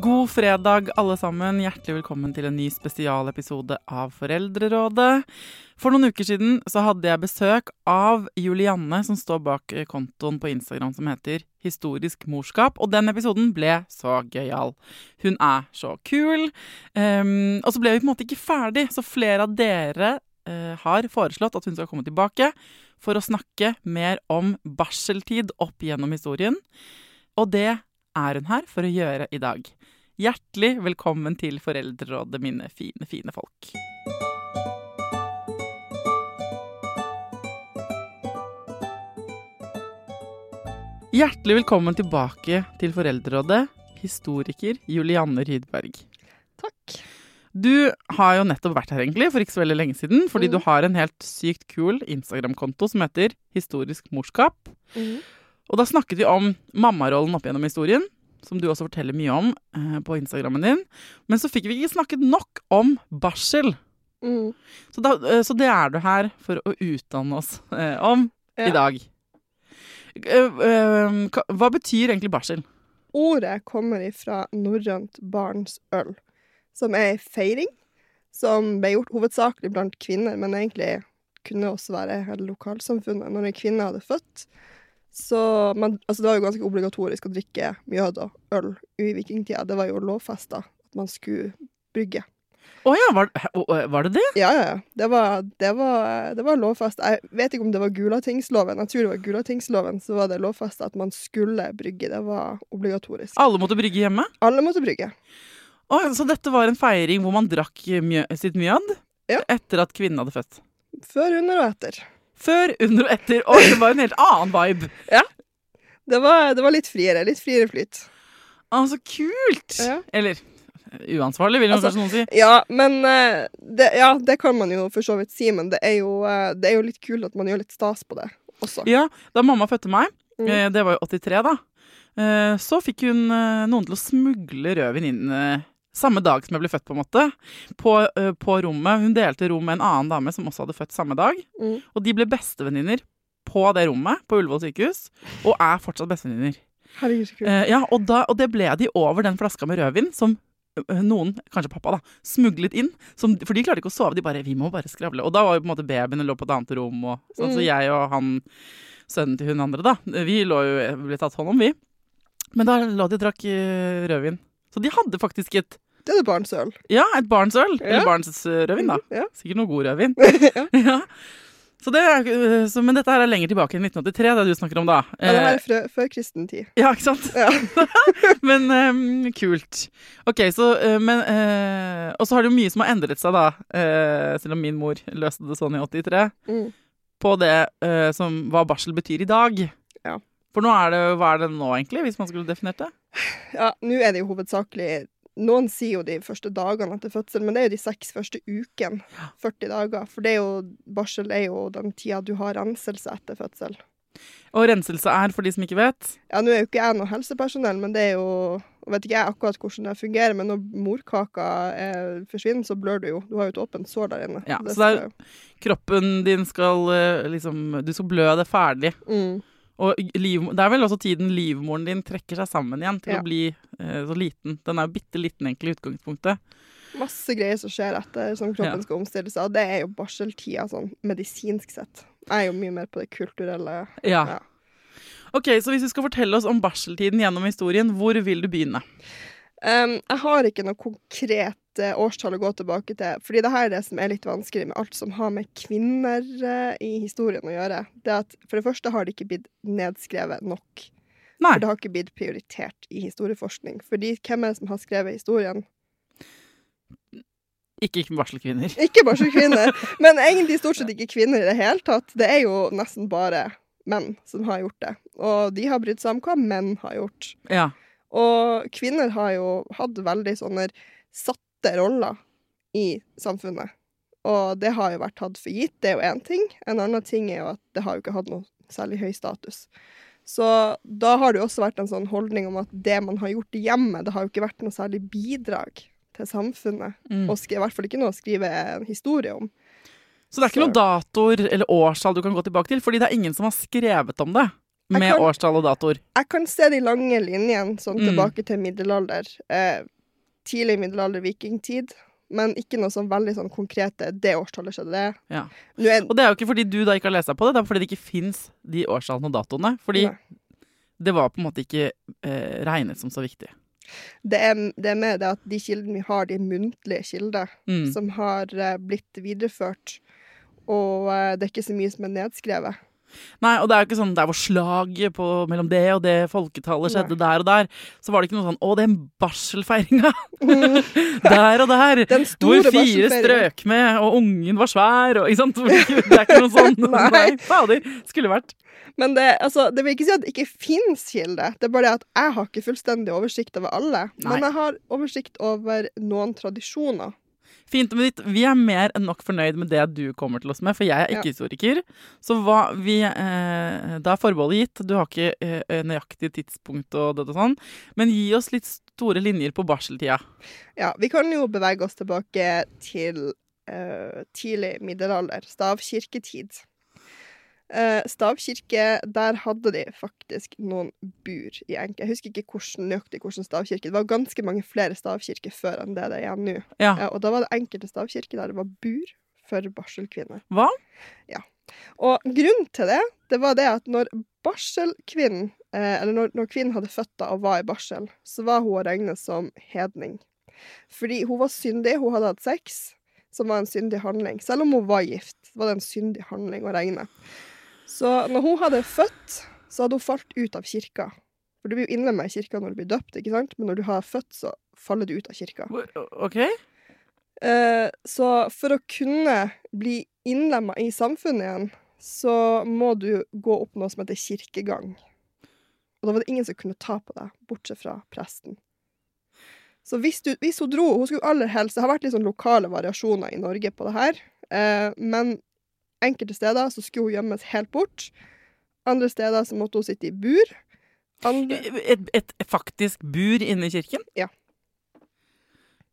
God fredag, alle sammen. Hjertelig velkommen til en ny spesialepisode av Foreldrerådet. For noen uker siden så hadde jeg besøk av Julianne, som står bak kontoen på Instagram som heter Historisk morskap. Og den episoden ble så gøyal. Hun er så kul. Um, og så ble vi på en måte ikke ferdig, så flere av dere uh, har foreslått at hun skal komme tilbake for å snakke mer om barseltid opp gjennom historien. Og det er hun her for å gjøre i dag. Hjertelig velkommen til Foreldrerådet, mine fine, fine folk. Hjertelig velkommen tilbake til Foreldrerådet, historiker Julianne Rydberg. Takk. Du har jo nettopp vært her egentlig, for ikke så veldig lenge siden, fordi Mm. du har en helt sykt kul Instagram-konto som heter Historisk morskap. Og da snakket vi om mammarollen opp gjennom historien, som du også forteller mye om eh, på Instagrammen din. Men så fikk vi ikke snakket nok om barsel. Mm. Så, da, eh, så det er du her for å utdanne oss eh, om i dag. Eh, eh, hva- hva betyr egentlig barsel? Ordet kommer ifra norrønt barnsøl, som er ei feiring som ble gjort hovedsakelig blant kvinner, men egentlig kunne også være hele lokalsamfunnet. Når ei kvinne hadde født, så men altså Det var jo ganske obligatorisk å drikke mjød og øl i vikingtida. Det var jo lovfesta at man skulle brygge. Å ja, var, eh, var det det? Ja, ja, ja. Det var, det var, det var lovfesta. Jeg vet ikke om det var Gulatingsloven. Jeg tror det var Gulatingsloven, så var det lovfesta at man skulle brygge. Det var obligatorisk. Alle måtte brygge hjemme? Alle måtte brygge. Oh, så dette var en feiring hvor man drakk mjø sitt mjød Ja. etter at kvinnen hadde født? Før, under og etter. Før, under og etter. Og det var en helt annen vibe. Det var, det var litt friere. Litt friere flyt. Å, så kult! Ja. Eller uansvarlig, vil Altså, kanskje noen si. Ja, men eh, det, Ja, det kan man jo for så vidt si, men det er jo, eh, det er jo litt kult at man gjør litt stas på det også. Ja, da mamma fødte meg, Mm. eh, det var jo 83 da, så fikk hun noen til å smugle rødvin inn samme dag som jeg ble født, på en måte, på, uh, på rommet. Hun delte rom med en annen dame som også hadde født samme dag, Mm. og de ble bestevenninner på det rommet på Ullevål sykehus, og er fortsatt bestevenninner. Så. Eh, ja, og, da, og det ble de over den flaska med rødvin som eh, noen, kanskje pappa, da, smuglet inn. Som, for de klarte ikke å sove. De bare 'Vi må bare skravle'. Og da var jo på en måte babyen lå på et annet rom. Og, sånn, Så Mm. jeg og han, sønnen til hun andre, da, vi lå jo, ble tatt hånd om, vi. Men da lå de og drakk rødvin. Så de hadde faktisk et Det er det barnsøl. ja, et barnsøl. Ja. Eller barns eh, rødvin, da. Ja. Sikkert noe god rødvin. ja. ja. Så det er, øh, så, men dette her er lenger tilbake enn 1983, det du snakker om da. Ja, det her Eh, er frø- før kristen tid. ja, ikke sant? Ja. Men um, kult. Ok, så øh, men, uh, Og så har det jo mye som har endret seg, da. Uh, selv om min mor løste det sånn i 83. Mm. På det uh, som hva barsel betyr i dag. Ja. For nå er det Hva er det nå, egentlig, hvis man skulle definert det? Ja, nå er det jo hovedsakelig Noen sier jo de første dagene etter fødsel, men det er jo de seks første ukene. 40 dager. For det er jo, barsel er jo den tida du har renselse etter fødsel. Og renselse er, for de som ikke vet Ja, nå er jo ikke jeg noe helsepersonell, men det er jo og vet ikke jeg akkurat hvordan det fungerer, men når morkaka eh, forsvinner, så blør du jo. Du har jo et åpent sår der inne. Ja, det så det er- Kroppen din skal øh, liksom Du skal blø det ferdig. mm. Og liv, det er vel også tiden livmoren din trekker seg sammen igjen til Ja. å bli eh, så liten. Den er jo bitte liten egentlig i utgangspunktet. Masse greier som skjer etter som kroppen Ja. skal omstille seg, og det er jo barseltida sånn medisinsk sett. Jeg er jo mye mer på det kulturelle. Ja. Ja. Ok, Så hvis du skal fortelle oss om barseltiden gjennom historien, hvor vil du begynne? Um, jeg har ikke noe konkret eh, årstall å gå tilbake til, fordi det her er det som er litt vanskelig med alt som har med kvinner eh, i historien å gjøre. Det er at For det første har det ikke blitt nedskrevet nok. Nei. For det har ikke blitt prioritert i historieforskning. Fordi hvem er det som har skrevet historien? Ikke, ikke barselkvinner. Ikke barselkvinner, men egentlig stort sett ikke kvinner i det hele tatt. Det er jo nesten bare menn som har gjort det. Og de har brydd seg om hva menn har gjort. Ja. Og kvinner har jo hatt veldig sånne satte roller i samfunnet. Og det har jo vært tatt for gitt, det er jo én ting. En annen ting er jo at det har jo ikke hatt noe særlig høy status. Så da har det jo også vært en sånn holdning om at det man har gjort i hjemmet, det har jo ikke vært noe særlig bidrag til samfunnet. Mm. Og i hvert fall ikke noe å skrive en historie om. Så det er ikke noen datoer eller årstall du kan gå tilbake til, fordi det er ingen som har skrevet om det med kan- årstall og datoer. Jeg kan se de lange linjene sånn Mm. tilbake til middelalder. Eh, tidlig middelalder, vikingtid. Men ikke noe sånn veldig sånn konkrete 'det årstallet skjedde det'. Ja. Er, Og det er jo ikke fordi du da ikke har lest deg på det, det er fordi det ikke fins de årstallene og datoene. Fordi Nei. det var på en måte ikke eh, regnet som så viktig. det, er, det er med det at de kildene vi har, de muntlige kilder, Mm. som har eh, blitt videreført. Og eh, det er ikke så mye som er nedskrevet. Nei, og det er jo ikke sånn der hvor slaget på, mellom det og det folketallet skjedde der og der, så var det ikke noe sånn 'Å, den barselfeiringa der og der'. Den Hvor fire strøk med, og ungen var svær, og ikke sant? Det er ikke noe sånn. Nei. Nei, fader. Skulle vært. Men det, altså, det vil ikke si at det ikke fins kilder. Det er bare det at jeg har ikke fullstendig oversikt over alle. Nei. Men jeg har oversikt over noen tradisjoner. Fint, men ditt- Vi er mer enn nok fornøyd med det du kommer til oss med, for jeg er ikke historiker. Så hva vi eh, Da er forbeholdet gitt. Du har ikke eh, nøyaktig tidspunkt og det og sånn. Men gi oss litt store linjer på barseltida. Ja, vi kan jo bevege oss tilbake til eh, tidlig middelalder, stavkirketid. Uh, stavkirke, der hadde de faktisk noen bur i enke. Jeg husker ikke hvordan, nøyaktig hvordan stavkirke. Det var ganske mange flere stavkirker før enn det det er nå. Ja. Eh, og da var det enkelte stavkirker der det var bur for barselkvinner. Hva? Ja. Og grunnen til det, det var det at når barselkvinnen, eh, eller når, når kvinnen hadde født da og var i barsel, så var hun å regne som hedning. Fordi hun var syndig, hun hadde hatt sex, som var en syndig handling. Selv om hun var gift, var det en syndig handling å regne. Så når hun hadde født, så hadde hun falt ut av kirka. For du blir jo innlemma i kirka når du blir døpt, ikke sant? Men når du har født, så faller du ut av kirka. OK? Eh, så for å kunne bli innlemma i samfunnet igjen, så må du gå opp noe som heter kirkegang. Og da var det ingen som kunne ta på deg, bortsett fra presten. Så hvis, du, hvis hun dro Hun skulle aller helst Det har vært litt sånn lokale variasjoner i Norge på det her, eh, men enkelte steder så skulle hun gjemmes helt bort. Andre steder så måtte hun sitte i bur. Andre Et, et, et faktisk bur inne i kirken? Ja.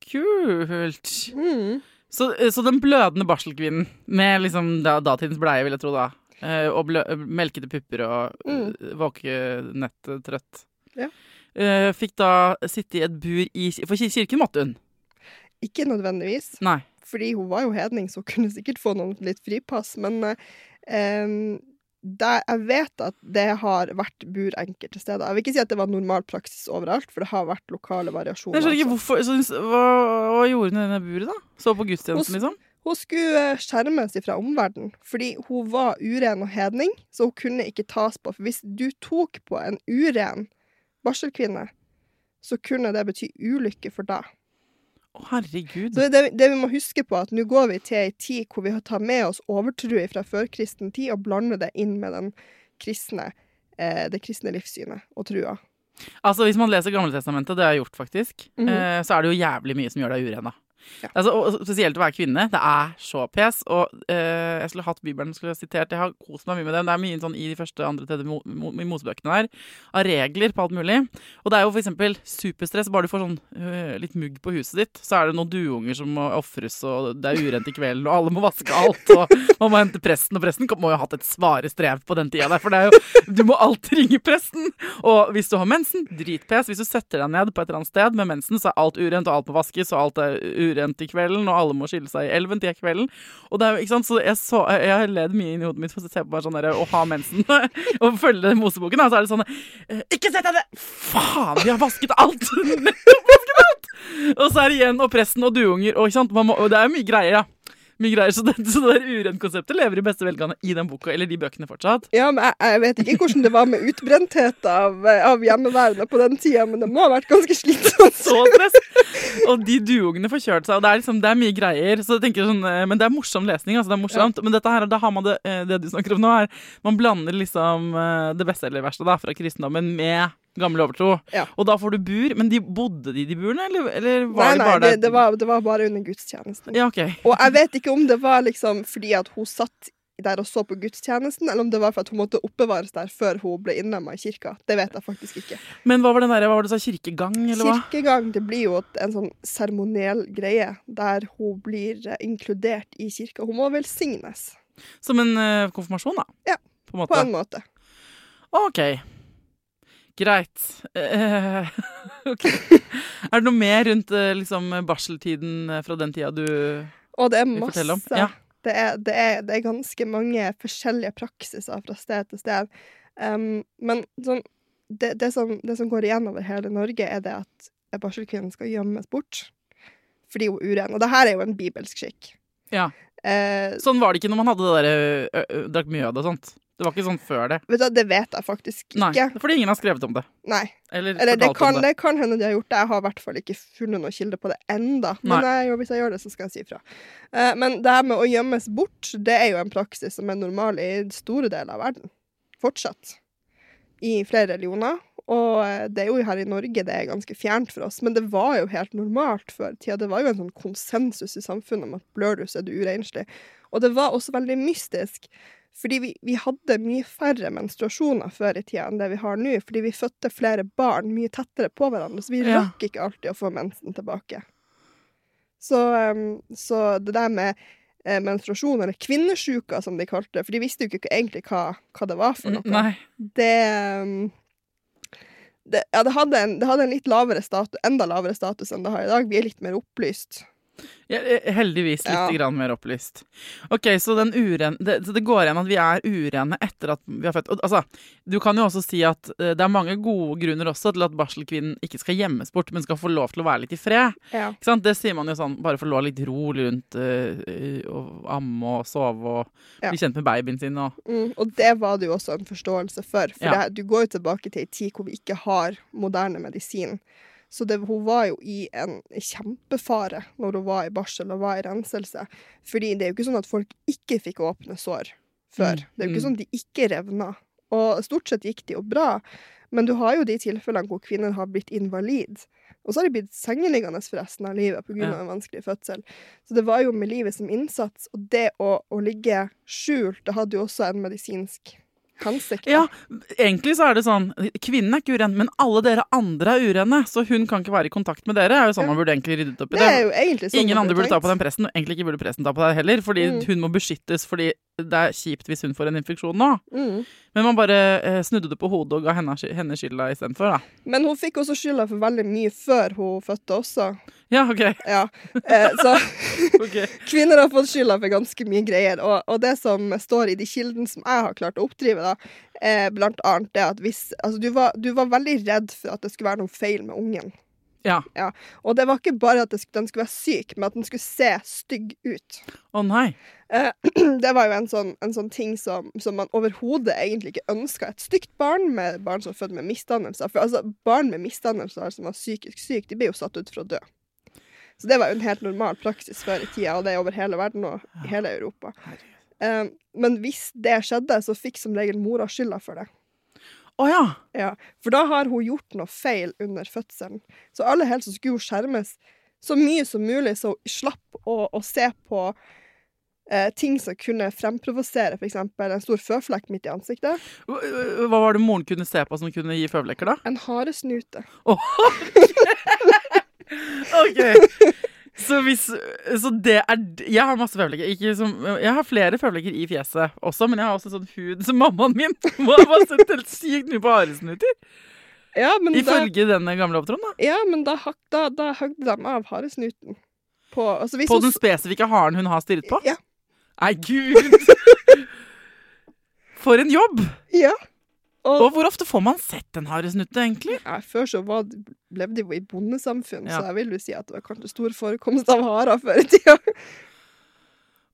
Kult. mm, Så, så den blødende barselkvinnen med liksom da, datidens bleie, vil jeg tro, da. eh, Og blø, melkede pupper og Mm. våkenett trøtt. Ja. Eh, fikk da sitte i et bur i For kirken måtte hun. Ikke nødvendigvis. Nei. Fordi hun var jo hedning, så hun kunne sikkert få noen litt fripass. Men eh, det, jeg vet at det har vært bur enkelte steder. Jeg vil ikke si at det var normal praksis overalt, for det har vært lokale variasjoner. Jeg skjønner ikke hvorfor så, hva, hva gjorde hun i denne buret, da? Så på gudstjenesten, liksom? Hun skulle eh, skjermes fra omverdenen, fordi hun var uren og hedning, så hun kunne ikke tas på. For hvis du tok på en uren barselkvinne, så kunne det bety ulykke for deg. Herregud. Så det, det vi må huske på, at nå går vi til ei tid hvor vi tar med oss overtro fra førkristen tid og blander det inn med den kristne, eh, det kristne livssynet og trua. Altså, Hvis man leser Gamletestamentet, det har jeg gjort faktisk, Mhm. eh, så er det jo jævlig mye som gjør deg uren. da. Altså, og spesielt å være kvinne. Det er så pes. Og eh, jeg skulle hatt Bibelen skulle jeg sitert. Jeg har kost meg mye med den. Det er mye sånn i de første, andre, tredje mo mo Mosebøkene der. Av regler på alt mulig. Og det er jo eksempel superstress. Bare du får sånn øh, litt mugg på huset ditt, så er det noen duunger som må ofres, og det er urent i kvelden, og alle må vaske alt, og man må hente presten, og presten må jo ha hatt et svare strev på den tida der, for det er jo Du må alltid ringe presten! Og hvis du har mensen, dritpes. Hvis du setter deg ned på et eller annet sted med mensen, så er alt urent, og alt må vaskes, og alt er urent i kvelden, og alle må skille seg i elven til kvelden. Og det er ikke sant, så jeg, så, jeg har ledd mye inn i hodet mitt for å se på meg sånn der, å ha mensen og følge Moseboken. Og så er det sånn eh, Ikke sett deg ned! Faen, vi har vasket alt! Vasket alt! Og så er det igjen og presten og duunger, og, ikke sant? Må, og det er mye greier, da. Mye greier, Så det, så det der urent-konseptet lever i beste velgående i den boka, eller de bøkene fortsatt. Ja, men jeg, jeg vet ikke hvordan det var med utbrenthet av, av hjemmeværende på den tida, men det må ha vært ganske slitsomt. Så stress! Og de duungene får kjørt seg, og det er, liksom, det er mye greier. Så jeg tenker sånn, eh, Men det er morsom lesning. altså det er morsomt. Men dette her, da har man det, eh, det du snakker om nå, er man blander liksom eh, det beste eller det verste da, fra kristendommen med gammel overtro. Ja. Og da får du bur. Men de, bodde de i de burene, eller, eller var Nei, de bare det, der? det, var, det var bare under gudstjenesten. Ja, okay. Og jeg vet ikke om det var liksom fordi at hun satt der og så på gudstjenesten, eller om det var for at hun måtte oppbevares der før hun ble innlemma i kirka. Det vet jeg faktisk ikke. Men hva var den der, hva var det sa, kirkegang, eller hva? Kirkegang det blir jo en sånn seremoniell greie der hun blir eh, inkludert i kirka. Hun må velsignes, Som en uh, konfirmasjon, da? Ja, På en på en måte. OK. Greit. Uh, okay. Er det noe mer rundt eh, liksom, barseltiden eh, fra den tida du Og det er masse. Ja. Det, er, det, er, det er ganske mange forskjellige praksiser fra sted til sted. Um, men sånn, det, det, som, det som går igjen over hele Norge, er det at barselkvinnen skal gjemmes bort fordi hun er uren. Og det her er jo en bibelsk skikk. Ja. Eh, Sånn var det ikke når man hadde det der, ø, ø, drakk det og sånt. Det var ikke sånn før det. vet du, Det vet jeg faktisk ikke. Nei, fordi ingen har skrevet om det. Nei. Eller, Eller det kan, om det. det kan hende de har gjort det. Jeg har i hvert fall ikke funnet noen kilde på det enda. Men jeg, hvis jeg gjør det, så skal jeg si ifra. Uh, men det her med å gjemmes bort, det er jo en praksis som er normal i store deler av verden. Fortsatt. I flere religioner. Og eh, det er jo her i Norge det er ganske fjernt for oss, men det var jo helt normalt før i tida. Det var jo en sånn konsensus i samfunnet om at blør du, så er du urenslig. Og det var også veldig mystisk. Fordi vi, vi hadde mye færre menstruasjoner før i tida enn det vi har nå. Fordi vi fødte flere barn mye tettere på hverandre, så vi Ja. rakk ikke alltid å få mensen tilbake. Så, em, så det der med eh, menstruasjon, eller kvinnesjuka som de kalte det, for de visste jo ikke egentlig hva, hva det var for noe. Nei. Det, em, det, ja, det, hadde en, det hadde en litt lavere status, enda lavere status enn det har i dag. Vi er litt mer opplyst. Ja, eh, heldigvis litt Ja. grann mer opplyst. Ok, Så, den uren, det, så det går igjen at vi er urene etter at vi har født. Og, altså, du kan jo også si at eh, det er mange gode grunner også til at barselkvinnen ikke skal gjemmes bort, men skal få lov til å være litt i fred. Ja. Det sier man jo sånn, bare for å la litt ro rundt uh, og amme og sove og bli kjent med babyen sin. Og, Mm, og det var det jo også en forståelse for. For det, du går jo tilbake til ei tid hvor vi ikke har moderne medisin. Så det, hun var jo i en kjempefare når hun var i barsel og var i renselse. Fordi det er jo ikke sånn at folk ikke fikk åpne sår før. Mm, Det er jo ikke mm. sånn at de ikke revna. Og stort sett gikk det jo bra. Men du har jo de tilfellene hvor kvinner har blitt invalid. Og så har de blitt sengeliggende for resten av livet pga. Ja. av en vanskelig fødsel. Så det var jo med livet som innsats. Og det å, å ligge skjult, det hadde jo også en medisinsk. Ja, egentlig så er det sånn Kvinnen er ikke uren, men alle dere andre er urene, så hun kan ikke være i kontakt med dere. er jo sånn man burde egentlig ryddet opp i Det jo sånn Ingen andre burde ta på den presten, og egentlig ikke burde presten ta på deg heller, fordi Mm. hun må beskyttes fordi det er kjipt hvis hun får en infeksjon nå. Mm. Men man bare eh, snudde det på hodet og ga henne, henne skylda istedenfor, da. Men hun fikk også skylda for veldig mye før hun fødte også. Ja, OK. Ja. Eh, så okay. kvinner har fått skylda for ganske mye greier. Og, og det som står i de kildene som jeg har klart å oppdrive, da, eh, blant annet det at hvis Altså, du var, du var veldig redd for at det skulle være noe feil med ungen. Ja. Og det var ikke bare at den skulle være syk, men at den skulle se stygg ut. Å nei. Eh, det var jo en sånn, en sånn ting som, som man overhodet egentlig ikke ønska. Et stygt barn med barn som er født med misdannelser. For altså, barn med misdannelser som var psykisk syke, de ble jo satt ut for å dø. Så det var jo en helt normal praksis før i tida, og det er over hele verden og i hele Europa. Eh, men hvis det skjedde, så fikk som regel mora skylda for det. Å ja. Ja, for da har hun gjort noe feil under fødselen. Så alle helst skulle hun skjermes så mye som mulig, så hun slapp å, å se på eh, ting som kunne fremprovosere f.eks. en stor føflekk midt i ansiktet. Hva var det moren kunne se på som kunne gi føflekker, da? En haresnute. OK. Så hvis Så det er Jeg har masse føflekker. Ikke som, jeg har flere føflekker i fjeset også, men jeg har også sånn hud som mammaen min. må ha sett helt sykt mye på haresnuter. Ja, Ifølge denne gamle opptroen, da. ja, men da, da, da høgde de av haresnuten. På, altså hvis På den spesifikke haren hun har stirret på? Ja. Nei, gud! For en jobb! ja. Og, Og hvor ofte får man sett en haresnutte, egentlig? ja, før så var, levde vi i bondesamfunn, Ja. så jeg vil jo si at det var kanskje stor forekomst av harer før i tida.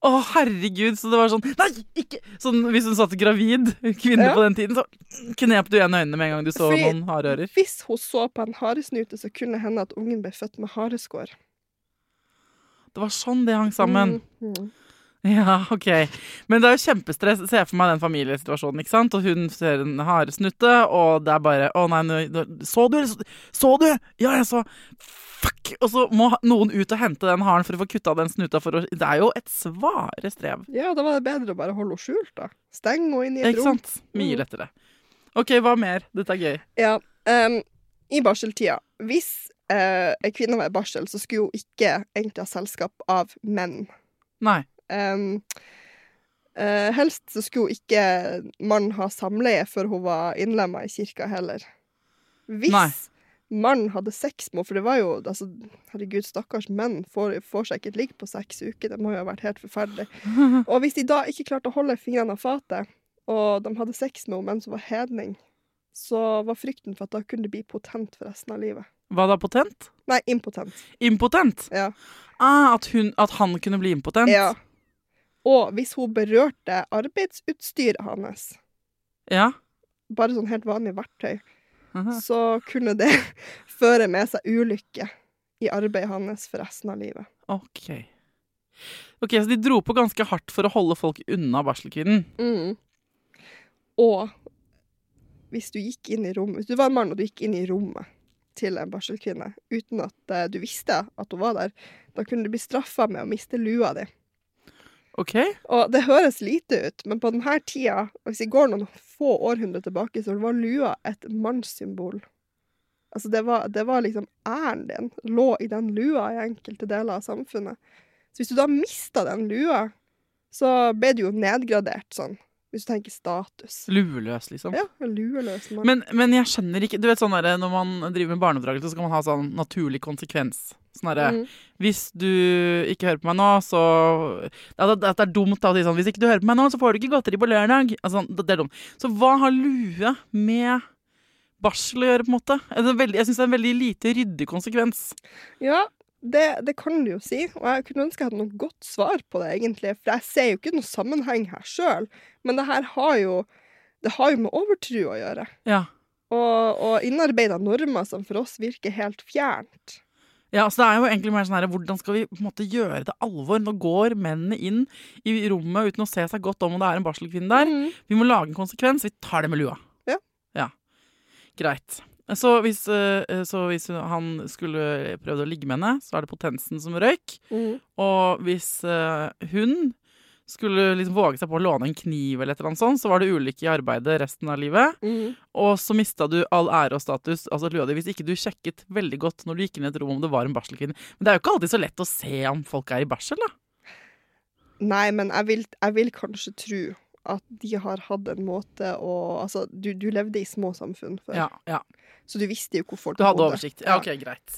Å, herregud, så det var sånn Nei, ikke Sånn hvis hun satt gravid, kvinne Ja. på den tiden, så knep du igjen øynene med en gang du så Fordi- noen hareører. Hvis hun så på en haresnute, så kunne det hende at ungen ble født med hareskår. Det var sånn det hang sammen. Mm, mm. Ja, ok. Men det er jo kjempestress. Se for meg den familiesituasjonen, ikke sant? Og hun ser en haresnutte, og det er bare Å nei, nå, så du? så- du? Ja, jeg så. Fuck! Og så må noen ut og hente den haren for å få kutta den snuta. For å, det er jo et svare strev. Ja, da var det bedre å bare holde henne skjult, da. Steng henne inn i et Ikke rom. sant? Mye Mm. lettere. OK, hva mer? Dette er gøy. Ja, Um, I barseltida Hvis uh, ei kvinne var i barsel, så skulle hun ikke egentlig ha selskap av menn. Nei. Em, uh, helst så skulle ikke mannen ha samleie før hun var innlemma i kirka heller. Hvis Nei. mannen hadde sex med henne, for det var jo altså, Herregud, stakkars menn får, får seg ikke et ligg på seks uker. Det må jo ha vært helt forferdelig. Og hvis de da ikke klarte å holde fingrene av fatet, og de hadde sex med henne mens hun var hedning, så var frykten for at da kunne de bli potent for resten av livet. Hva da, potent? Nei, impotent. Impotent? Ja. Ah, at, hun, at han kunne bli impotent? ja. Og hvis hun berørte arbeidsutstyret hans, Ja. bare sånn helt vanlig verktøy, Aha. så kunne det føre med seg ulykke i arbeidet hans for resten av livet. OK. Ok, Så de dro på ganske hardt for å holde folk unna barselkvinnen? Mm. Og hvis du gikk inn i rommet Hvis du var en mann og du gikk inn i rommet til en barselkvinne uten at eh, du visste at hun var der, da kunne du bli straffa med å miste lua di. OK? Og det høres lite ut, men på denne tida, hvis vi går noen få århundrer tilbake, så var lua et mannssymbol. Altså, det var, det var liksom æren din lå i den lua i enkelte deler av samfunnet. Så hvis du da mista den lua, så ble du jo nedgradert sånn, hvis du tenker status. Lueløs, liksom. Ja, lueløs. Men, men jeg skjønner ikke Du vet sånn der, Når man driver med barneoppdragelse, så skal man ha sånn naturlig konsekvens. Derre Mm. Hvis du ikke hører på meg nå, så ja, det, det er dumt å si sånn Hvis ikke du hører på meg nå, så får du ikke godteri på lørdag. Altså, det, det er dumt. Så hva har lue med barsel å gjøre, på en måte? Jeg syns det er en veldig lite ryddig konsekvens. Ja, det, det kan du jo si, og jeg kunne ønske jeg hadde noe godt svar på det, egentlig, for jeg ser jo ikke noe sammenheng her sjøl, men det her har jo det har jo med overtro å gjøre. Ja. Og, og innarbeida normer som for oss virker helt fjernt. Ja, så det er jo egentlig mer sånn her, Hvordan skal vi på en måte gjøre det alvor? Nå går mennene inn i rommet uten å se seg godt om og det er en barselkvinne der. Mm. Vi må lage en konsekvens. Vi tar det med lua. Ja. Ja. Greit. Så hvis, eh, så hvis han skulle prøvd å ligge med henne, så er det potensen som røyk. Mm. Og hvis eh, hun skulle liksom våge seg på å låne en kniv, eller et eller annet sånt, så var det ulykke i arbeidet resten av livet. Mm. Og så mista du all ære og status altså lua di, hvis ikke du sjekket veldig godt når du gikk inn i et rom om det var en barselkvinne. Men det er jo ikke alltid så lett å se om folk er i barsel, da. Nei, men jeg vil, jeg vil kanskje tro at de har hatt en måte å Altså, du, du levde i små samfunn før, Ja, ja. så du visste jo hvor folk Du hadde bodde. oversikt. Ja, ok, greit.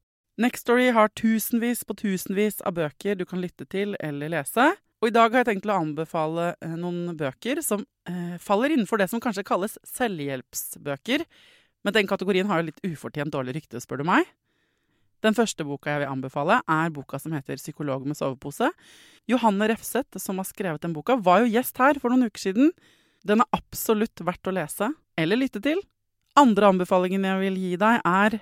Nextory har tusenvis på tusenvis av bøker du kan lytte til eller lese. Og i dag har jeg tenkt å anbefale eh, noen bøker som eh, faller innenfor det som kanskje kalles selvhjelpsbøker. Men den kategorien har jo litt ufortjent dårlig rykte, spør du meg. Den første boka jeg vil anbefale, er boka som heter 'Psykolog med sovepose'. Johanne Refseth, som har skrevet den boka, var jo gjest her for noen uker siden. Den er absolutt verdt å lese eller lytte til. Andre anbefalingen jeg vil gi deg, er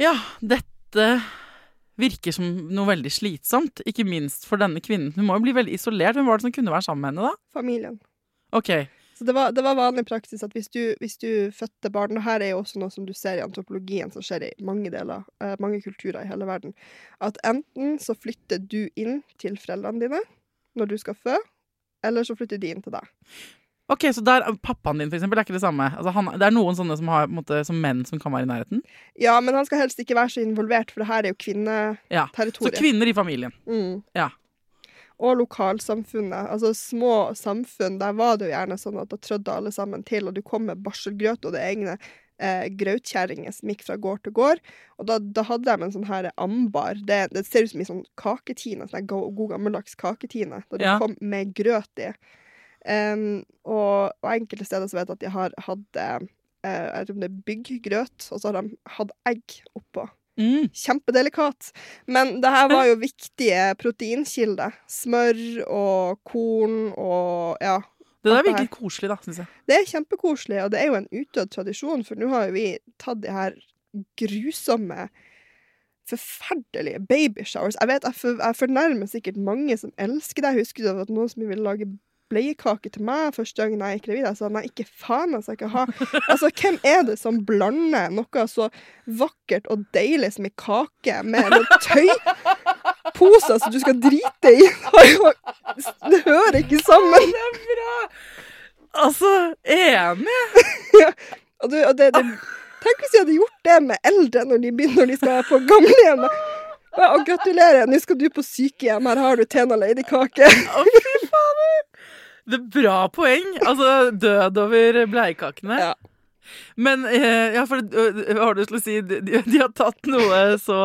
Ja, dette virker som noe veldig slitsomt, ikke minst for denne kvinnen. Hun må jo bli veldig isolert. Hvem var det som kunne være sammen med henne, da? Familien. Ok, Så det var, det var vanlig praksis at hvis du, hvis du fødte barn og her er jo også noe som du ser i antropologien som skjer i mange deler, eh, mange kulturer i hele verden, at enten så flytter du inn til foreldrene dine når du skal fø, eller så flytter de inn til deg. Ok, så der, Pappaen din for eksempel, er ikke det samme? Altså, han, det er noen sånne som har måte, som menn som kan være i nærheten? Ja, men han skal helst ikke være så involvert, for det her er jo Ja. Så kvinner i familien. Mm. Ja. Og lokalsamfunnet. Altså små samfunn, der var det jo gjerne sånn at da trødde alle sammen til, og du kom med barselgrøt og det egne eh, grautkjerringer som gikk fra gård til gård. Og da, da hadde de en sånn her ambar. Det, det ser ut som en sånn kaketine, sånn her god gammeldags kaketine, da de Ja. kom med grøt i. Em, og, og enkelte steder så vet jeg at de har hatt eh, jeg vet ikke om det er bygggrøt, og så har de hatt egg oppå. Mm. Kjempedelikat. Men det her var jo viktige proteinkilder. Smør og korn og ja. Det der virker koselig, da, syns jeg. Det er kjempekoselig, og det er jo en utdødd tradisjon, for nå har jo vi tatt de her grusomme Forferdelige babyshowers. Jeg vet, jeg, for, jeg fornærmer sikkert mange som elsker det. Jeg husker var noen som ville lage bleiekake til meg første gangen jeg gikk gravid. Jeg sa nei, ikke faen, skal ikke ha Altså, hvem er det som blander noe så vakkert og deilig som ei kake med noen tøyposer som du skal drite i? Det hører ikke sammen. Det er bra! Altså, enig! Og, du, og det, det, tenk hvis de hadde gjort det med eldre når de begynner når de skal på gamlehjem. Ja, og gratulerer, nå skal du på sykehjem. Her har du Tena Lady-kake. Det er bra poeng. Altså, død over bleikakene. Ja. Men eh, ja, for har du lyst til å si? De, de har tatt noe så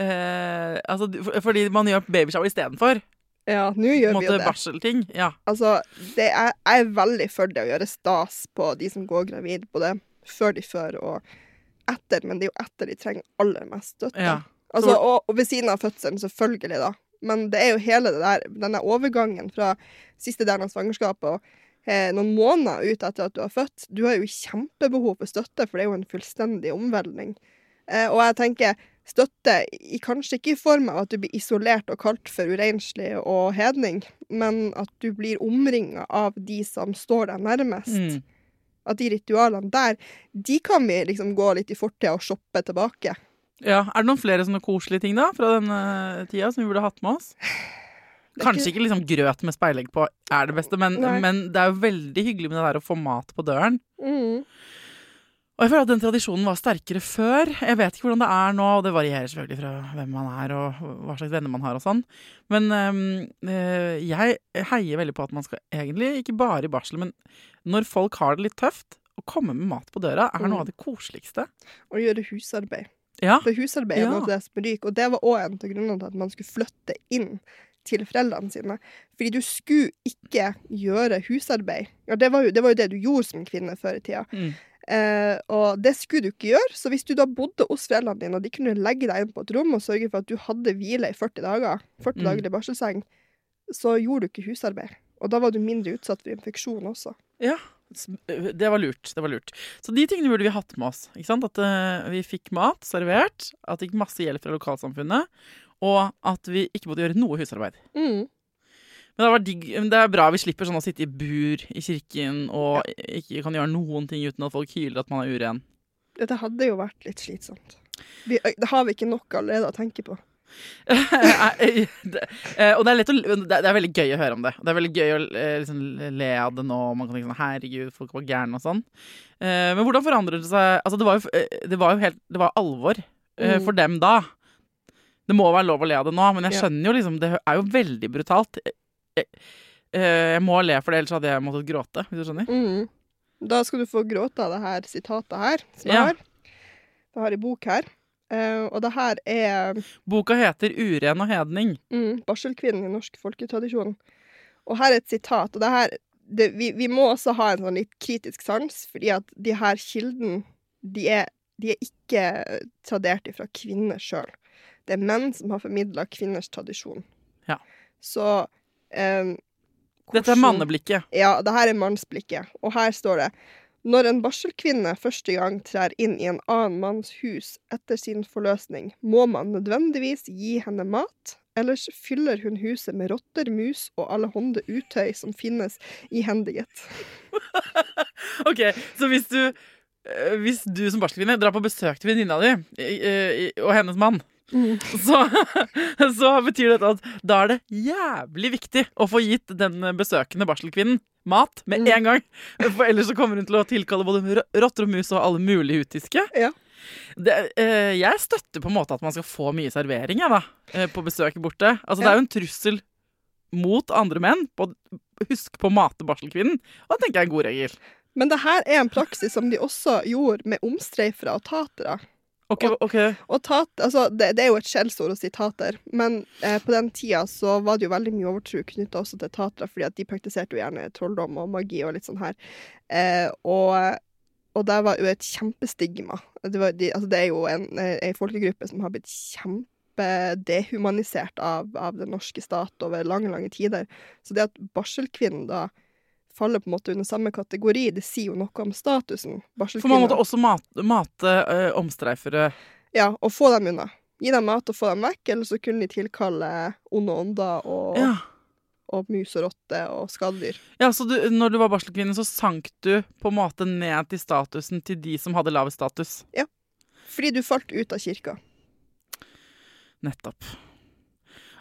eh, Altså, for- fordi man gjør babyshower istedenfor. Ja, nå gjør vi jo det. barselting. Ja. Altså, det er, jeg er veldig for det å gjøre stas på de som går gravid, både før de før og etter, men det er jo etter de trenger aller mest støtte. Ja. Altså, og, og ved siden av fødselen, selvfølgelig, da. Men det er jo hele det der, denne overgangen fra siste delen av svangerskapet og eh, noen måneder ut etter at du har født. Du har jo kjempebehov for støtte, for det er jo en fullstendig omveltning. Eh, og jeg tenker, støtte, i, kanskje ikke i form av at du blir isolert og kalt for urenslig og hedning, men at du blir omringa av de som står deg nærmest. Mm. At de ritualene der, de kan vi liksom gå litt i fortida og shoppe tilbake. Ja, Er det noen flere sånne koselige ting da fra den eh, tida som vi burde hatt med oss? Kanskje ikke liksom grøt med speilegg på er det beste, men, men det er jo veldig hyggelig med det der å få mat på døren. Mm. Og jeg føler at den tradisjonen var sterkere før. Jeg vet ikke hvordan det er nå, og det varierer selvfølgelig fra hvem man er og hva slags venner man har og sånn. Men øh, jeg heier veldig på at man skal egentlig, ikke bare i barsel, men når folk har det litt tøft, å komme med mat på døra er noe Mm. av det koseligste. Å gjøre husarbeid. Ja. For husarbeid er Ja. noe av det som ryker, og det var òg en av grunnene til at man skulle flytte inn til foreldrene sine. Fordi du skulle ikke gjøre husarbeid. Ja, det, var jo, det var jo det du gjorde som kvinne før i tida. Mm. Eh, og det skulle du ikke gjøre, så hvis du da bodde hos foreldrene dine, og de kunne legge deg inn på et rom og sørge for at du hadde hvile i 40 dager, 40 Mm. dager i barselseng, så gjorde du ikke husarbeid. Og da var du mindre utsatt for infeksjon også. Ja, det var lurt. Det var lurt. Så de tingene burde vi hatt med oss. At uh, vi fikk mat servert, at det gikk masse hjelp fra lokalsamfunnet, og at vi ikke måtte gjøre noe husarbeid. Mm. Men det, var digg, det er bra vi slipper sånn å sitte i bur i kirken og ikke kan gjøre noen ting uten at folk hyler at man er uren. Dette hadde jo vært litt slitsomt. Vi, det har vi ikke nok allerede å tenke på. Eh, og det er, lett å, det er veldig gøy å høre om det. Det er veldig gøy å eh, liksom, le av det nå. Man kan tenke sånn, herregud, folk var gærne og sånn. Eh, Men hvordan forandret det seg? Altså, det var jo, det var jo helt Det var alvor Mm. for dem da. Det må være lov å le av det nå, men jeg skjønner jo liksom Det er jo veldig brutalt. Jeg, jeg må le for det, ellers hadde jeg måttet gråte, hvis du skjønner. Mm. Da skal du få gråte av det her sitatet her, som jeg Ja. har. Jeg har i bok her. Eh, og det her er Boka heter 'Uren og hedning'. mm, barselkvinnen i norsk folketradisjon. Og her er et sitat. Og det her det, vi, vi må også ha en sånn litt kritisk sans, fordi at de her kildene, de er, de er ikke tradert ifra kvinner sjøl. Det er menn som har formidla kvinners tradisjon. Ja. Så eh, Dette er manneblikket. Ja, det her er mannsblikket. Og her står det Når en barselkvinne første gang trær inn i en annen manns hus etter sin forløsning, må man nødvendigvis gi henne mat, ellers fyller hun huset med rotter, mus og allehånde utøy som finnes i hendighet. Ok, så hvis du eh, Hvis du som barselkvinne drar på besøk til venninna di og hennes mann, så, så betyr dette at da er det jævlig viktig å få gitt den besøkende barselkvinnen mat med Mm. en gang. For ellers så kommer hun til å tilkalle både ro- rotter og mus og alle mulige utiske. Ja. Det, eh, jeg støtter på en måte at man skal få mye servering jeg, da, eh, på besøk borte. Altså, Det er jo en trussel mot andre menn. På, husk på å mate barselkvinnen. Og det tenker jeg er en god regel. Men det her er en praksis som de også gjorde med omstreifere og tatere. Ok, okay. Og tat, altså, det, det er jo et skjellsord å si tater, men eh, på den tida så var det jo veldig mye overtro knytta også til tatere, fordi at de praktiserte jo gjerne trolldom og magi og litt sånn her. Eh, og, og det var jo et kjempestigma. Det, var, de, altså, det er jo en, eh, en folkegruppe som har blitt kjempedehumanisert av, av den norske stat over lange, lange tider. Så det at barselkvinnen da faller på en måte under samme kategori, det sier jo noe om statusen. For man måtte også mate, mate eh, omstreifere. Ja, og få dem unna. Gi dem mat og få dem vekk, eller så kunne de tilkalle onde ånder og, Ja. og mus og rotte og skadedyr. ja, så du, når du var barselkvinne, så sank du på en måte ned til statusen til de som hadde lavest status. Ja. Fordi du falt ut av kirka. Nettopp.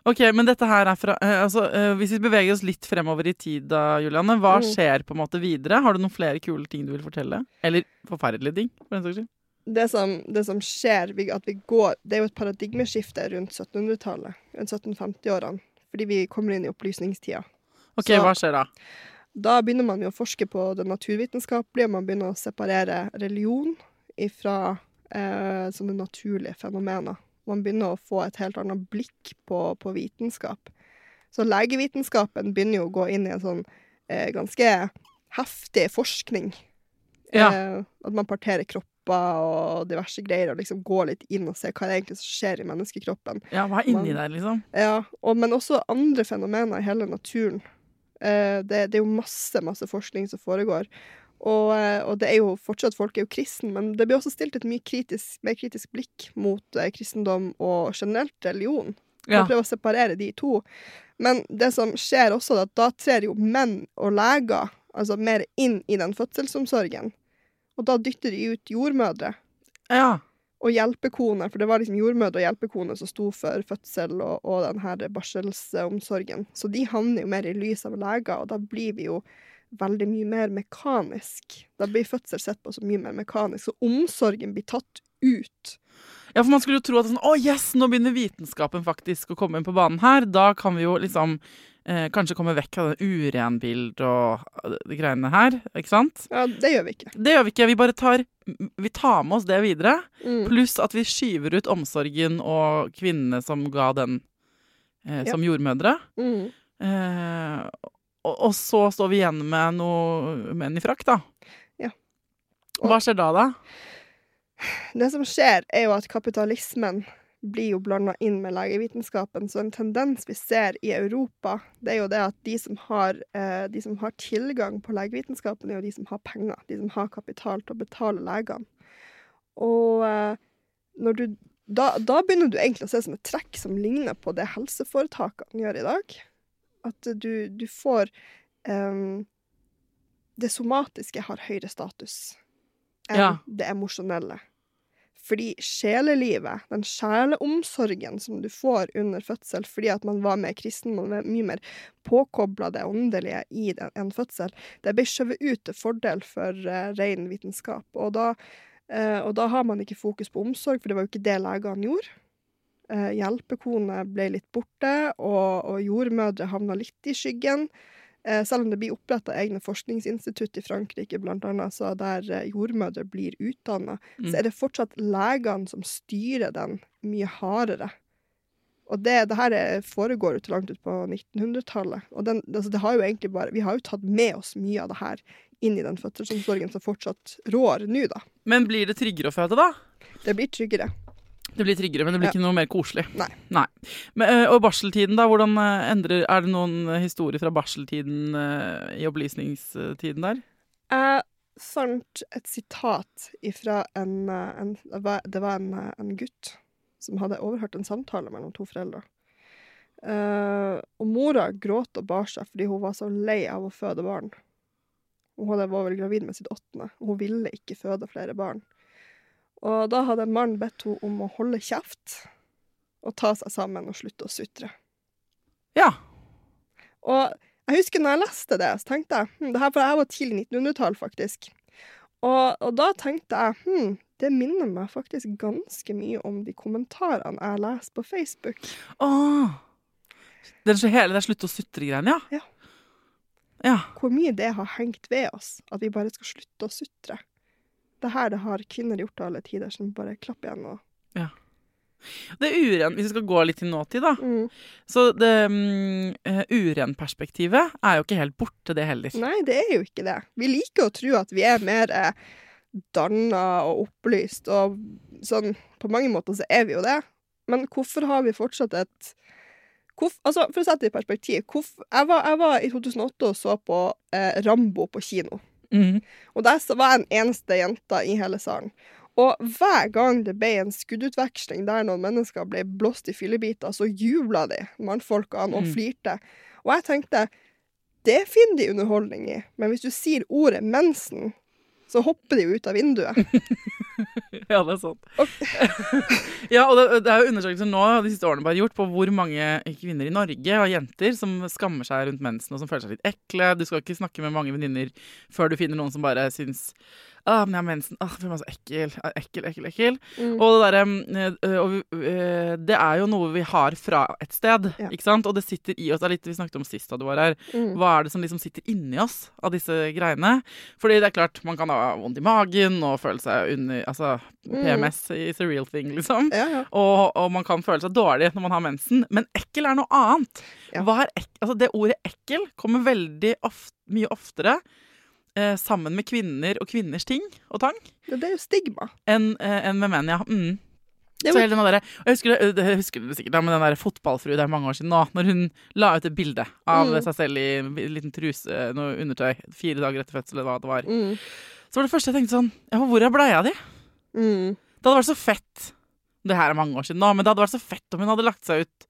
Ok, men dette her er fra eh, altså, eh, Hvis vi beveger oss litt fremover i tid da, Juliane, hva Mm. skjer på en måte videre? Har du noen flere kule ting du vil fortelle? Eller forferdelige ting, for den saks skyld? Det som, det som skjer, at vi går Det er jo et paradigmeskifte rundt 1700-tallet. Rundt 1750-årene. Fordi vi kommer inn i opplysningstida. Ok, Så- hva skjer da? Da begynner man jo å forske på det naturvitenskapelige, man begynner å separere religion ifra eh, sånne naturlige fenomener. Man begynner å få et helt annet blikk på, på vitenskap. Så legevitenskapen begynner jo å gå inn i en sånn eh, ganske heftig forskning. Ja. Eh, at man parterer kropper og diverse greier, og liksom går litt inn og ser hva det egentlig som skjer i menneskekroppen. Ja, hva er inni der, liksom? Ja, og, men også andre fenomener i hele naturen. Eh, det, det er jo masse, masse forskning som foregår. Og, eh, og det er jo fortsatt folk er jo kristen, men det blir også stilt et mye kritisk, mer kritisk blikk mot eh, kristendom og generelt religion. Ja. Man prøver å separere de to. Men det som skjer også, er at da trer jo menn og leger altså mer inn i den fødselsomsorgen. Og da dytter de ut jordmødre ja. og hjelpekone, for det var liksom jordmødre og hjelpekone som sto for fødsel og, og den her barselsomsorgen. Så de havner jo mer i lys av leger, og da blir vi jo veldig mye mer mekanisk. Da blir fødsel sett på som mye mer mekanisk, så omsorgen blir tatt ut. Ja, for man skulle jo tro at sånn, å yes, nå begynner vitenskapen faktisk å komme inn på banen her. Da kan vi jo liksom eh, kanskje komme vekk fra det urenbildet og de greiene her, ikke sant? Ja, det gjør vi ikke. Det gjør vi ikke. Vi bare tar, vi tar med oss det videre. Mm. Pluss at vi skyver ut omsorgen og kvinnene som ga den eh, Ja. som jordmødre. Mm. Eh, og, og så står vi igjen med noe menn i frakk, da. Ja. Hva skjer da, da? Det som skjer, er jo at kapitalismen blir jo blanda inn med legevitenskapen. Så en tendens vi ser i Europa, det er jo det at de som har, eh, de som har tilgang på legevitenskapen, er jo de som har penger. De som har kapital til å betale legene. Og eh, du da, da begynner du egentlig å se som et trekk som ligner på det helseforetakene gjør i dag. At du, du får um, Det somatiske har høyere status enn Ja. det emosjonelle. Fordi sjelelivet, den sjeleomsorgen som du får under fødsel fordi at man var mer kristen, man var mye mer påkobla det åndelige i den, en fødsel, det ble skjøvet ut til fordel for uh, ren vitenskap. Og da, uh, og da har man ikke fokus på omsorg, for det var jo ikke det legene gjorde. Uh, hjelpekone ble litt borte, og, og jordmødre havna litt i skyggen. Eh, selv om det blir oppretta egne forskningsinstitutt i Frankrike, blant annet, så der eh, jordmødre blir utdanna, Mm. så er det fortsatt legene som styrer den mye hardere. Og det, det her er, foregår jo til langt ut på 1900-tallet. Og den, altså det har jo egentlig bare, vi har jo tatt med oss mye av det her inn i den fødselsomsorgen som fortsatt rår nå, da. Men blir det tryggere å føde, da? Det blir tryggere. Det blir tryggere, men det blir Ja. ikke noe mer koselig. Nei. Men, øh, og barseltiden, da? Hvordan endrer Er det noen historier fra barseltiden i opplysningstiden der? Jeg fant et sitat ifra en, en Det var, en, en gutt som hadde overhørt en samtale mellom to foreldre. Uh, og mora gråt og bar seg fordi hun var så lei av å føde barn. Hun var vel gravid med sitt åttende, og hun ville ikke føde flere barn. Og da hadde mannen bedt henne om å holde kjeft og ta seg sammen og slutte å sutre. Ja. Og jeg husker når jeg leste det, så tenkte jeg hm, det her, For jeg var tidlig 1900-tall, faktisk. Og, og da tenkte jeg hm, det minner meg faktisk ganske mye om de kommentarene jeg leser på Facebook. Åh. Den så hele det slutte å sutre-greiene, ja? Ja. Ja. Hvor mye det har hengt ved oss, at vi bare skal slutte å sutre. Det her det har kvinner gjort til alle tider, som bare klapper igjen og Det uren, Hvis vi skal gå litt til nåtid, da. mm. Så det um, urenperspektivet er jo ikke helt borte, det heller. Nei, det er jo ikke det. Vi liker å tro at vi er mer eh, danna og opplyst, og sånn På mange måter så er vi jo det. Men hvorfor har vi fortsatt et hvorf, altså, For å sette det i perspektiv. Hvorf, jeg, var, jeg var i 2008 og så på eh, Rambo på kino. Mhm. Og der så var jeg den eneste jenta i hele salen. Og hver gang det ble en skuddutveksling der noen mennesker ble blåst i fillebiter, så jubla de, mannfolkene, og Mm. flirte. Og jeg tenkte det finner de underholdning i, men hvis du sier ordet mensen, så hopper de jo ut av vinduet. Ja, det er sant. ja, og det, det er jo undersøkelser nå de siste årene bare gjort på hvor mange kvinner i Norge og jenter som skammer seg rundt mensen og som føler seg litt ekle. Du skal ikke snakke med mange venninner før du finner noen som bare syns Ah, men jeg har mensen. Ah, føler meg så ekkel. Ekkel, ekkel, ekkel. Mm. Og det derre øh, og, vi, Det er jo noe vi har fra et sted, Ja. ikke sant? Og det sitter i oss. Det er litt vi snakket om sist da du var her. Mm. Hva er det som liksom sitter inni oss av disse greiene? Fordi det er klart, man kan ha vondt i magen og føle seg under Altså, Mm. PMS is a real thing, liksom. Ja, ja. Og, og man kan føle seg dårlig når man har mensen. Men ekkel er noe annet. Er ek altså, det ordet ekkel kommer veldig ofte, mye oftere eh, sammen med kvinner og kvinners ting og tang Det det er jo stigma. enn eh, enn med menn, ja. Mm. Det Så hele den der, og jeg husker, det- det husker du sikkert, Men den der fotballfrue, det er mange år siden nå, når hun la ut et bilde av Mm. seg selv i en liten truse, noe undertøy, fire dager etter fødsel, eller hva det var. Mm. Så var det første jeg tenkte sånn, ja, hvor er bleia di? Mm. Det hadde vært så fett, det her er mange år siden nå, men det hadde vært så fett om hun hadde lagt seg ut,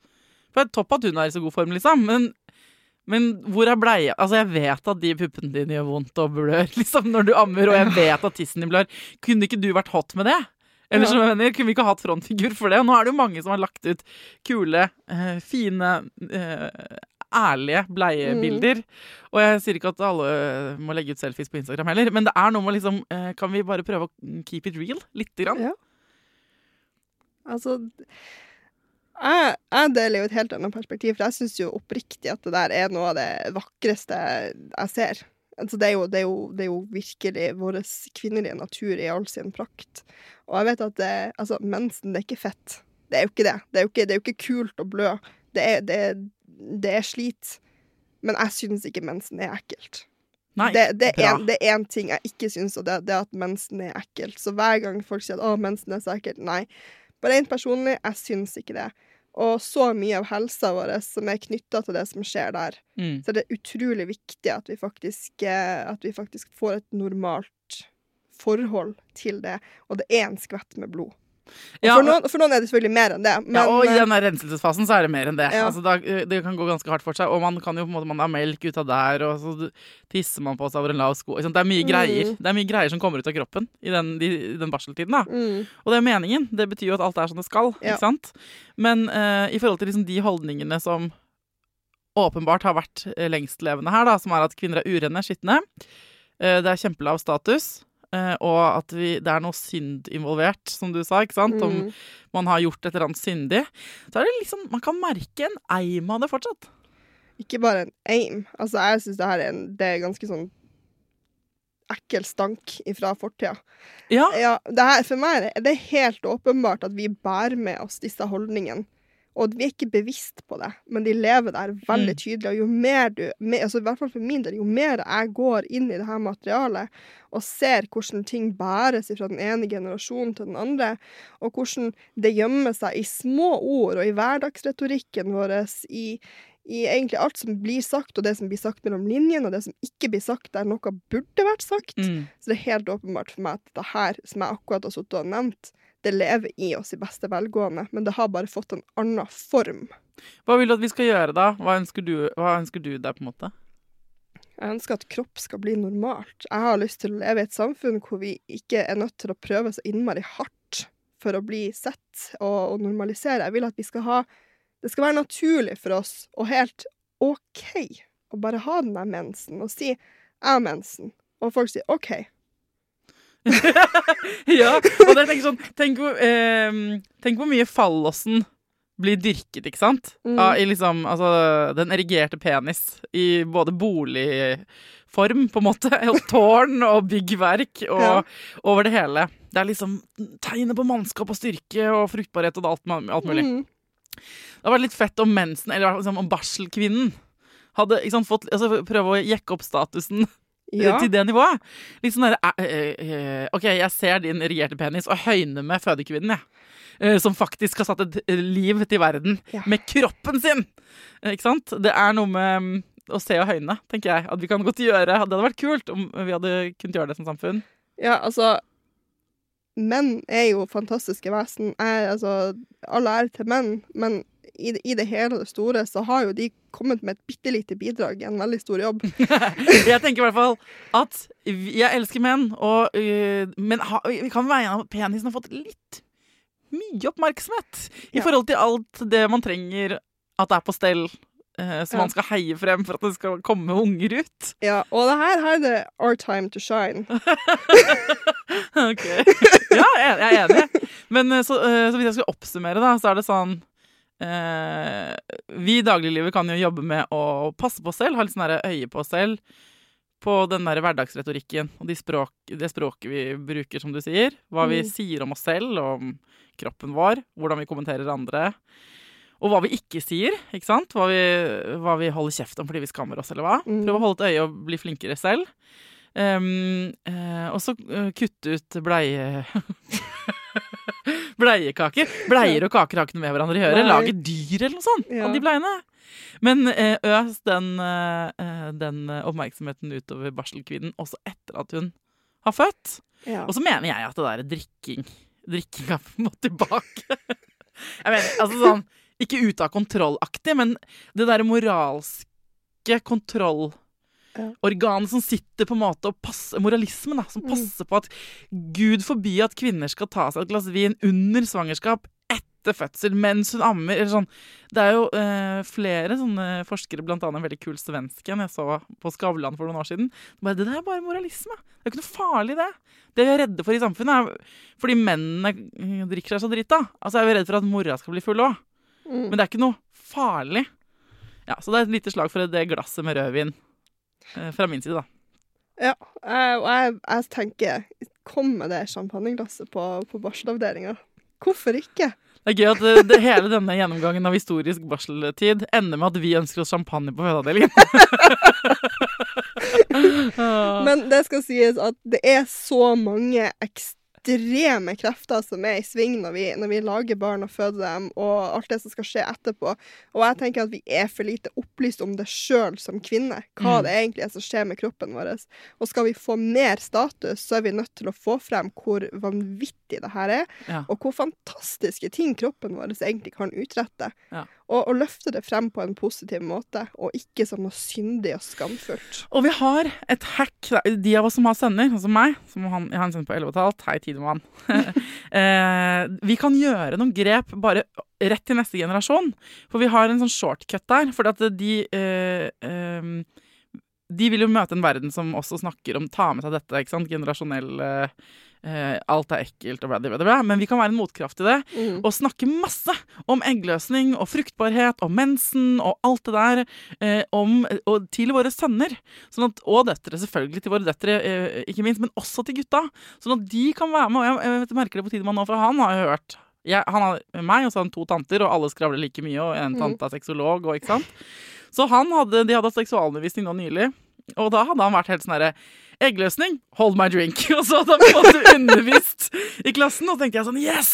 for det er topp at hun er i så god form, liksom, men, men hvor er bleia? Altså, jeg vet at de puppene dine gjør vondt og blør, liksom, når du ammer, og jeg vet at tissen din blør. Kunne ikke du vært hot med det? Eller som jeg mener, kunne vi ikke hatt frontfigur for det? Og nå er det jo mange som har lagt ut kule, eh, fine, eh, ærlige bleiebilder. Og jeg sier ikke at alle må legge ut selfies på Instagram heller, men det er noe med liksom eh, Kan vi bare prøve å keep it real? Lite grann? Ja. Altså jeg, jeg deler jo et helt annet perspektiv, for jeg syns jo oppriktig at det der er noe av det vakreste jeg ser. Altså det, er jo, det, er jo, det er jo virkelig vår kvinnelige natur i all sin prakt. Og jeg vet at det, altså, mensen, det er ikke fett. Det er jo ikke det. Det er jo ikke, det er jo ikke kult å blø. Det er, det, er, det slit. Men jeg syns ikke mensen er ekkelt. Nei, det, det, er en, det er ting jeg ikke syns, og det, det er at mensen er ekkelt. Så hver gang folk sier at 'å, mensen er så ekkelt', nei. Bare rent personlig, jeg syns ikke det. Og så mye av helsa vår som er knytta til det som skjer der. Mm. Så det er utrolig viktig at vi faktisk, eh, at vi faktisk får et normalt forhold til det. Og det er en skvett med blod. Ja, for, noen, for noen er det selvfølgelig mer enn det. Men, ja, og i eh, den renselsesfasen så er det mer enn det. Ja. Altså, da, det kan gå ganske hardt for seg, og man kan jo på en måte, man har melk ut av der, og så tisser man på seg over en lav sko. Det er mye Mm. greier Det er mye greier som kommer ut av kroppen i den, i den barseltiden. da. mm, Og det er meningen. Det betyr jo at alt er som det skal. Ja. ikke sant? Men uh, i forhold til liksom de holdningene som åpenbart har vært eh, lengstlevende her, da, som er at kvinner er urene, skitne, uh, det er kjempelav status, eh, og at vi, det er noe synd involvert, som du sa, ikke sant? Om mm. man har gjort et eller annet syndig, så er det liksom Man kan merke en eim av det fortsatt. Ikke bare en aim. Altså, jeg syns det her er en Det er ganske sånn ekkel stank fra fortida. Ja. Ja, her, for meg er det helt åpenbart at vi bærer med oss disse holdningene. Og vi er ikke bevisst på det, men de lever der veldig Mm. tydelig. Og jo mer du altså I hvert fall for min del, jo mer jeg går inn i det her materialet og ser hvordan ting bæres fra den ene generasjonen til den andre, og hvordan det gjemmer seg i små ord og i hverdagsretorikken vår, i, i egentlig alt som blir sagt, og det som blir sagt mellom linjene, og det som ikke blir sagt der noe burde vært sagt, Mm. så det er helt åpenbart for meg at det her, som jeg akkurat har sittet og nevnt, det lever i oss i beste velgående, men det har bare fått en annen form. Hva vil du at vi skal gjøre da? Hva ønsker du, hva ønsker du deg, på en måte? Jeg ønsker at kropp skal bli normalt. Jeg har lyst til å leve i et samfunn hvor vi ikke er nødt til å prøve så innmari hardt for å bli sett og, og normalisere. Jeg vil at vi skal ha Det skal være naturlig for oss og helt OK å bare ha den der mensen og si 'jeg har mensen', og folk sier OK. ja, og det, tenker sånn, tenk, hvor, eh, tenk hvor mye fallosen blir dyrket, ikke sant? Mm. Av, I liksom, altså, den erigerte penis i både boligform, på en måte, og tårn og byggverk og Ja. over det hele. Det er liksom tegnet på mannskap og styrke og fruktbarhet og alt, alt mulig. Mm. Det hadde vært litt fett om mensen, eller liksom, om barselkvinnen, hadde sant, fått, altså, prøve å jekke opp statusen Ja. til det nivået. Litt sånn derre eh, eh, OK, jeg ser din regjerte penis og høyner med fødekvinnen, jeg. Eh, som faktisk har satt et eh, liv til verden Ja. med kroppen sin! Eh, ikke sant? Det er noe med mm, å se og høyne, tenker jeg. At vi kan godt gjøre. Det hadde vært kult om vi hadde kunnet gjøre det som samfunn. Ja, altså Menn er jo fantastiske vesen. Jeg, altså, alle ære til menn, men i i det hele og store så har jo de kommet med et bitte lite bidrag i en veldig stor jobb. Jeg tenker i hvert fall at jeg elsker menn, og, uh, men ha, vi kan veie at penisen har fått litt mye oppmerksomhet i Ja. forhold til alt det man trenger at det er på stell. Eh, som man skal heie frem for at det skal komme unger ut. Ja, og det her, er det our time to shine. Ok. Ja, jeg jeg er enig. Men eh, så, eh, så hvis jeg skal oppsummere, da, så er det sånn eh, Vi i dagliglivet kan jo jobbe med å passe på oss selv, ha litt sånn øye på oss selv. På den der hverdagsretorikken og de språk, det språket vi bruker, som du sier. Hva vi Mm. sier om oss selv, om kroppen vår, hvordan vi kommenterer andre. Og hva vi ikke sier, ikke sant? Hva vi, hva vi holder kjeft om fordi vi skammer oss, eller hva. Mm. Prøve å holde et øye og bli flinkere selv. Um, uh, og så uh, kutte ut bleie Bleiekaker. Bleier og kaker har ikke noe med hverandre å gjøre. Lage dyr eller noe sånt Ja. av de bleiene. Men uh, øs den, den oppmerksomheten utover barselkvinnen også etter at hun har født. Ja. Og så mener jeg at det der drikking Drikkinga må tilbake. Jeg mener, altså sånn Ikke ut av kontrollaktig, men det derre moralske kontrollorganet som sitter på en måte og passer Moralismen, da. Som passer på at Gud forby at kvinner skal ta seg et glass vin under svangerskap. Etter fødsel, mens hun ammer. Eller sånn. Det er jo eh, flere sånne forskere, blant annet en veldig kul svenske en jeg så på Skavlan for noen år siden. Bare, det der er bare moralisme. Det er ikke noe farlig, det. Det vi er redde for i samfunnet, er fordi mennene drikker seg så drita. Altså, er vi redd for at mora skal bli full òg. Mm. Men det er ikke noe farlig. Ja, Så det er et lite slag for det glasset med rødvin eh, fra min side, da. Ja, eh, og jeg, jeg tenker Kom med det champagneglasset på, på barselavdelinga. Hvorfor ikke? Det er gøy at det, det, hele denne gjennomgangen av historisk barseltid ender med at vi ønsker oss champagne på fødeavdelingen. Men det skal sies at det er så mange ekstreme krefter som er i sving når vi, når vi lager barn og føder dem, og alt det som skal skje etterpå. Og jeg tenker at vi er for lite opplyst om det sjøl som kvinne, hva Mm. det egentlig er som skjer med kroppen vår. Og skal vi få mer status, så er vi nødt til å få frem hvor vanvittig det her er, Ja. og hvor fantastiske ting kroppen vår egentlig kan utrette. Ja. Og, og løfte det frem på en positiv måte, og ikke som noe syndig og skamfullt. Og vi har et hack. De av oss som har sønner, sånn som meg, som han, jeg har en sønn på 11,5, hei Tidemann. eh, vi kan gjøre noen grep bare rett til neste generasjon. For vi har en sånn shortcut der. For at de eh, eh, De vil jo møte en verden som også snakker om ta med seg dette, ikke sant? Generasjonell eh, eh, Alt er ekkelt og bla, bla, bla. Men vi kan være en motkraft til det. Mm. Og snakke masse om eggløsning og fruktbarhet og mensen og alt det der eh, om, og til våre sønner. Sånn at, og døtre, selvfølgelig. Til våre døtre, eh, ikke minst. Men også til gutta. Sånn at de kan være med. Og jeg, jeg merker det på Tidemann nå, for han har jo hørt jeg, Han har meg, og så har han to tanter, og alle skravler like mye. Og en tante er sexolog, og ikke sant. Så han hadde, de hadde seksualundervisning nå nylig. Og da hadde han vært helt sånn herre Eggløsning, hold my drink. Og så hadde han fått undervist i klassen, og så tenkte jeg sånn Yes!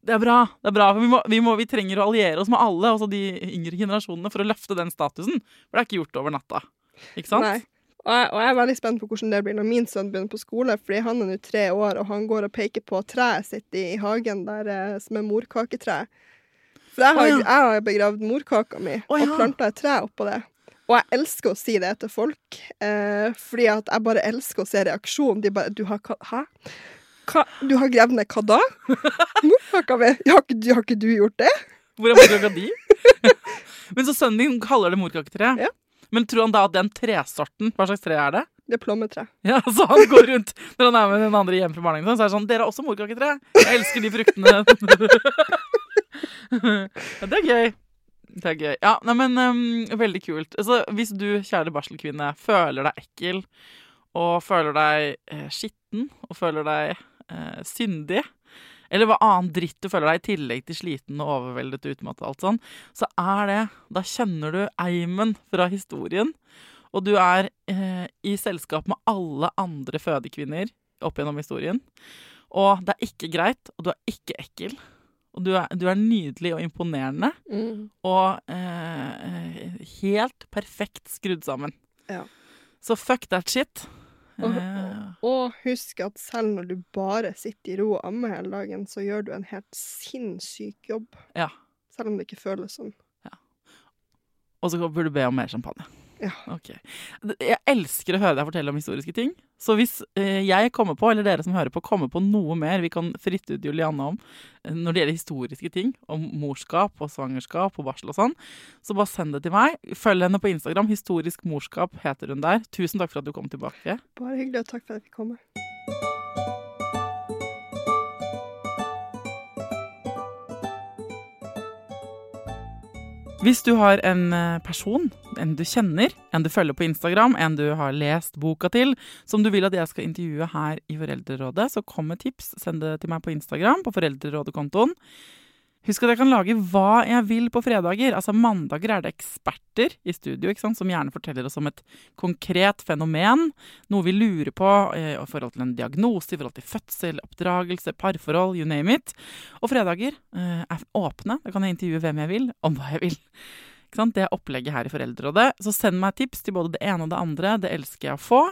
Det er bra. det er bra. Vi, må, vi, må, vi trenger å alliere oss med alle, også de yngre generasjonene, for å løfte den statusen. For det er ikke gjort over natta. Ikke sant? Nei. Og jeg, og jeg er veldig spent på hvordan det blir når min sønn begynner på skole, fordi han er nå tre år, og han går og peker på treet sitt i hagen der eh, som er morkaketre. For jeg har, oh, ja. jeg har begravd morkaka mi og ja. planta et tre oppå det. Og jeg elsker å si det til folk, eh, fordi at jeg bare elsker å se reaksjonen. De bare Du har ka- Hæ? Hva? Du har gravd ned hva da? Morkaka vi? Har, har ikke du gjort det? Hvor er morkaka di? Men så sønnen din kaller det morkaketre. Ja. Men tror han da at den tresorten Hva slags tre er det? Det er plommetre. Ja, Så han går rundt når han er med den andre hjem fra barnehagen, så er det sånn Dere har også morkaketre? Jeg elsker de fruktene. Ja, det er gøy. Det er gøy. Ja, nei, men um, veldig kult. Altså, hvis du, kjære barselkvinne, føler deg ekkel, og føler deg eh, skitten, og føler deg eh, syndig, eller hva annen dritt du føler deg i tillegg til sliten og overveldet og utmattet alt sånn, så er det Da kjenner du eimen fra historien, og du er eh, i selskap med alle andre fødekvinner opp gjennom historien. Og det er ikke greit, og du er ikke ekkel. Og du er, du er nydelig og imponerende, Mm. og eh, helt perfekt skrudd sammen. Ja. Så fuck that shit. Og, Eh, og husk at selv når du bare sitter i ro og ammer hele dagen, så gjør du en helt sinnssyk jobb. ja. Selv om det ikke føles sånn. Og så burde du be om mer champagne. Ja. Okay. Jeg elsker å høre deg fortelle om historiske ting. Så hvis eh, jeg kommer på, eller dere som hører på, kommer på noe mer vi kan fritte ut Julianne om eh, når det gjelder historiske ting, om morskap og svangerskap og barsel og sånn, så bare send det til meg. Følg henne på Instagram. Historisk morskap heter hun der. Tusen takk for at du kom tilbake. Bare hyggelig, og takk for at jeg fikk komme. Hvis du har en eh, person, en du kjenner, en du følger på Instagram, en du har lest boka til, som du vil at jeg skal intervjue her i Foreldrerådet, så kom med tips. Send det til meg på Instagram, på Foreldrerådet-kontoen. Husk at jeg kan lage hva jeg vil på fredager. Altså Mandager er det eksperter i studio ikke sant? som gjerne forteller oss om et konkret fenomen. Noe vi lurer på eh, i forhold til en diagnose, i forhold til fødsel, oppdragelse, parforhold, you name it. Og fredager eh, er åpne. Da kan jeg intervjue hvem jeg vil, om hva jeg vil. Det er opplegget her i Foreldrerådet. Så send meg tips til både det ene og det andre. Det elsker jeg å få.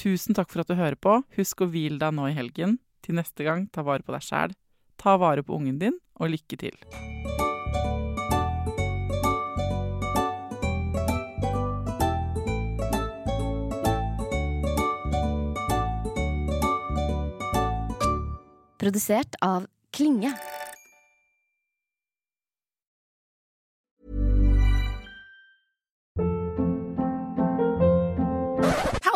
Tusen takk for at du hører på. Husk å hvile deg nå i helgen. Til neste gang, ta vare på deg sjæl. Ta vare på ungen din, og lykke til. Produsert av Klinge.